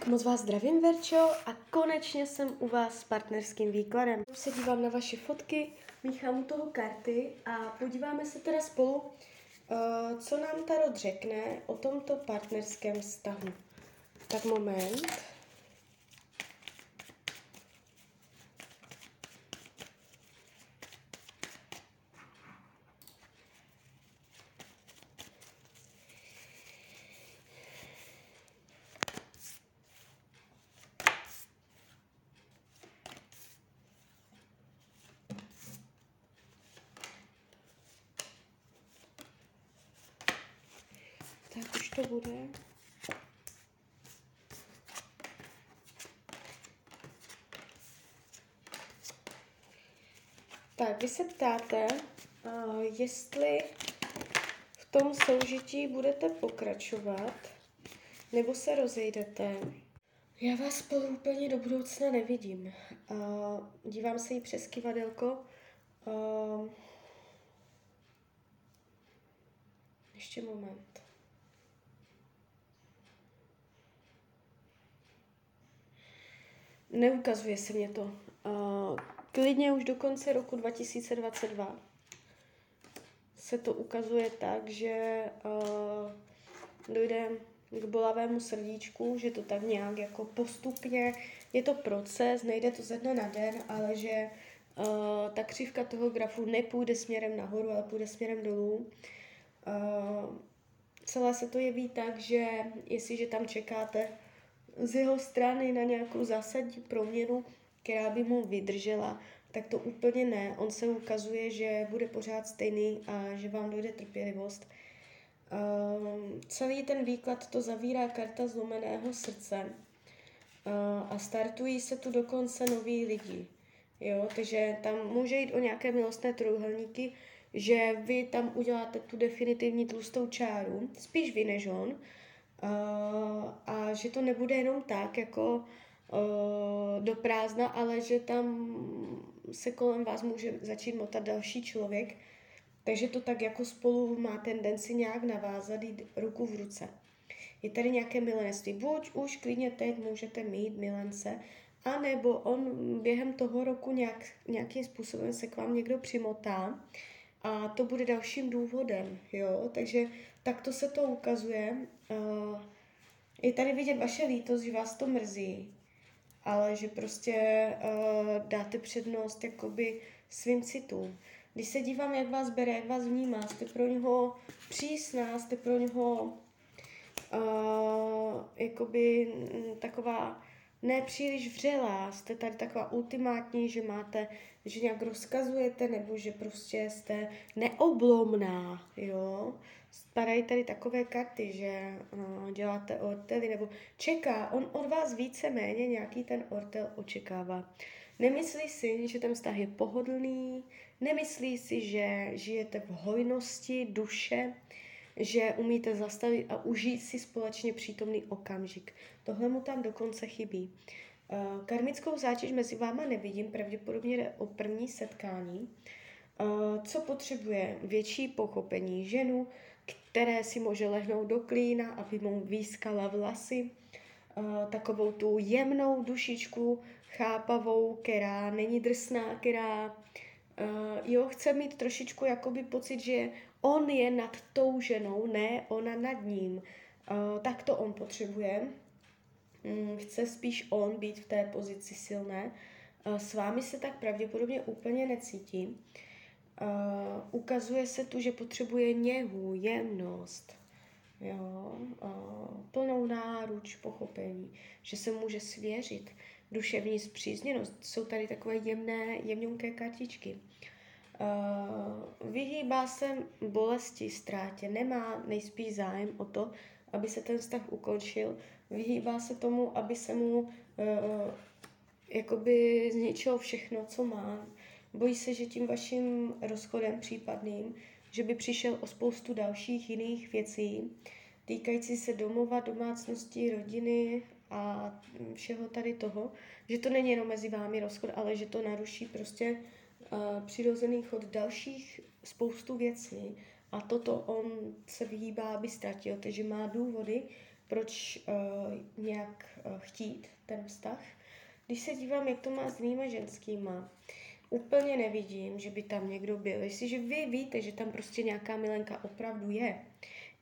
Tak moc vás zdravím, Verčo, a konečně jsem u vás s partnerským výkladem. Se dívám na vaše fotky, míchám u toho karty a podíváme se teda spolu, uh, co nám Tarot řekne o tomto partnerském vztahu. Tak moment. Tak už to bude. Tak, vy se ptáte, uh, jestli v tom soužití budete pokračovat, nebo se rozejdete. Já vás spolu úplně do budoucna nevidím. Uh, dívám se jí přes kivadelko. Uh, ještě moment. Neukazuje se mě to. Uh, klidně už do konce roku 2022 se to ukazuje tak, že uh, dojde k bolavému srdíčku, že to tak nějak jako postupně, je to proces, nejde to ze dne na den, ale že uh, ta křivka toho grafu nepůjde směrem nahoru, ale půjde směrem dolů. Uh, celé se to jeví tak, že jestliže tam čekáte z jeho strany na nějakou zásadní proměnu, která by mu vydržela, tak to úplně ne. On se ukazuje, že bude pořád stejný a že vám dojde trpělivost. Uh, celý ten výklad to zavírá karta zlomeného srdce uh, a startují se tu dokonce noví lidi. Jo, takže tam může jít o nějaké milostné trojuhelníky, že vy tam uděláte tu definitivní tlustou čáru, spíš vy než on, a že to nebude jenom tak, jako uh, do prázdna, ale že tam se kolem vás může začít motat další člověk, takže to tak jako spolu má tendenci nějak navázat, jít ruku v ruce. Je tady nějaké milenství. Buď už klidně teď můžete mít milence, anebo on během toho roku nějak, nějakým způsobem se k vám někdo přimotá a to bude dalším důvodem, jo, takže takto se to ukazuje. Je tady vidět vaše lítost, že vás to mrzí, ale že prostě dáte přednost jakoby svým citům. Když se dívám, jak vás bere, jak vás vnímá, jste pro něho přísná, jste pro něho uh, jakoby taková nepříliš vřelá, jste tady taková ultimátní, že máte, že nějak rozkazujete, nebo že prostě jste neoblomná, jo. Spadají tady takové karty, že uh, děláte ortely, nebo čeká, on od vás více-méně nějaký ten ortel očekává. Nemyslí si, že ten vztah je pohodlný, nemyslí si, že žijete v hojnosti duše, že umíte zastavit a užít si společně přítomný okamžik. Tohle mu tam dokonce chybí. Eh, karmickou zátěž mezi váma nevidím, pravděpodobně jde o první setkání. Eh, co potřebuje? Větší pochopení ženu, které si může lehnout do klína, aby mu výskala vlasy, eh, takovou tu jemnou dušičku, chápavou, která není drsná, která jo, chce mít trošičku jakoby pocit, že on je nad tou ženou, ne ona nad ním. Uh, tak to on potřebuje. Um, chce spíš on být v té pozici silné. Uh, s vámi se tak pravděpodobně úplně necítí. Uh, ukazuje se tu, že potřebuje něhu, jemnost, jo, uh, plnou náruč, pochopení, že se může svěřit, duševní zpřízněnost. Jsou tady takové jemné, jemňonké kartičky. Uh, vyhýbá se bolesti, ztrátě, nemá nejspíš zájem o to, aby se ten vztah ukončil, vyhýbá se tomu, aby se mu uh, jakoby zničilo všechno, co má. Bojí se, že tím vaším rozchodem případným, že by přišel o spoustu dalších jiných věcí, týkající se domova, domácnosti, rodiny a všeho tady toho, že to není jenom mezi vámi rozchod, ale že to naruší prostě přirozený chod dalších spoustu věcí a toto on se vyhýbá, aby ztratil, takže má důvody proč uh, nějak uh, chtít ten vztah. Když se dívám, jak to má s jinýma ženskýma, úplně nevidím, že by tam někdo byl. Jestliže vy víte, že tam prostě nějaká milenka opravdu je,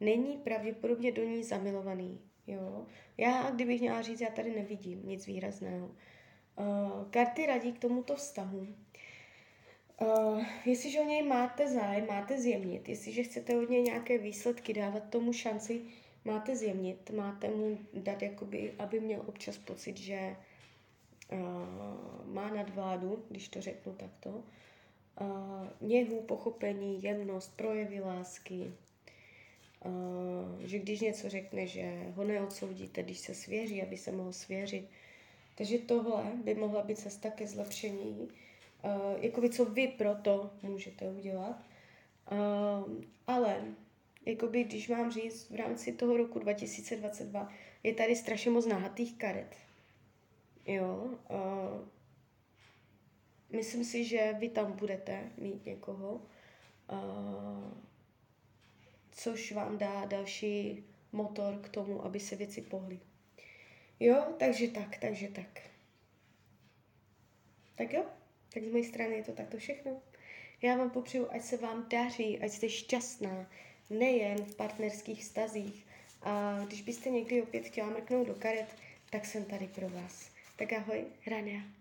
není pravděpodobně do ní zamilovaný. Jo? Já, kdybych měla říct, já tady nevidím nic výrazného. Uh, karty radí k tomuto vztahu. Uh, jestliže o něj máte zájem, máte zjemnit. Jestliže chcete od něj nějaké výsledky, dávat tomu šanci, máte zjemnit, máte mu dát, jakoby, aby měl občas pocit, že uh, má nadvládu, když to řeknu takto. Uh, něhu, pochopení, jemnost, projevy lásky, že když něco řekne, že ho neodsoudíte, když se svěří, aby se mohl svěřit. Takže tohle by mohla být cesta ke zlepšení. Jakoby co vy pro to můžete udělat. Ale jakoby, když mám říct, v rámci toho roku 2022 je tady strašně moc nahatých karet. Jo. Myslím si, že vy tam budete mít někoho. Což vám dá další motor k tomu, aby se věci pohly. Jo, takže tak, takže tak. Tak jo, tak z mé strany je to takto všechno. Já vám popřeju, ať se vám daří, ať jste šťastná, nejen v partnerských stazích. A když byste někdy opět chtěla mrknout do karet, tak jsem tady pro vás. Tak ahoj, Rania.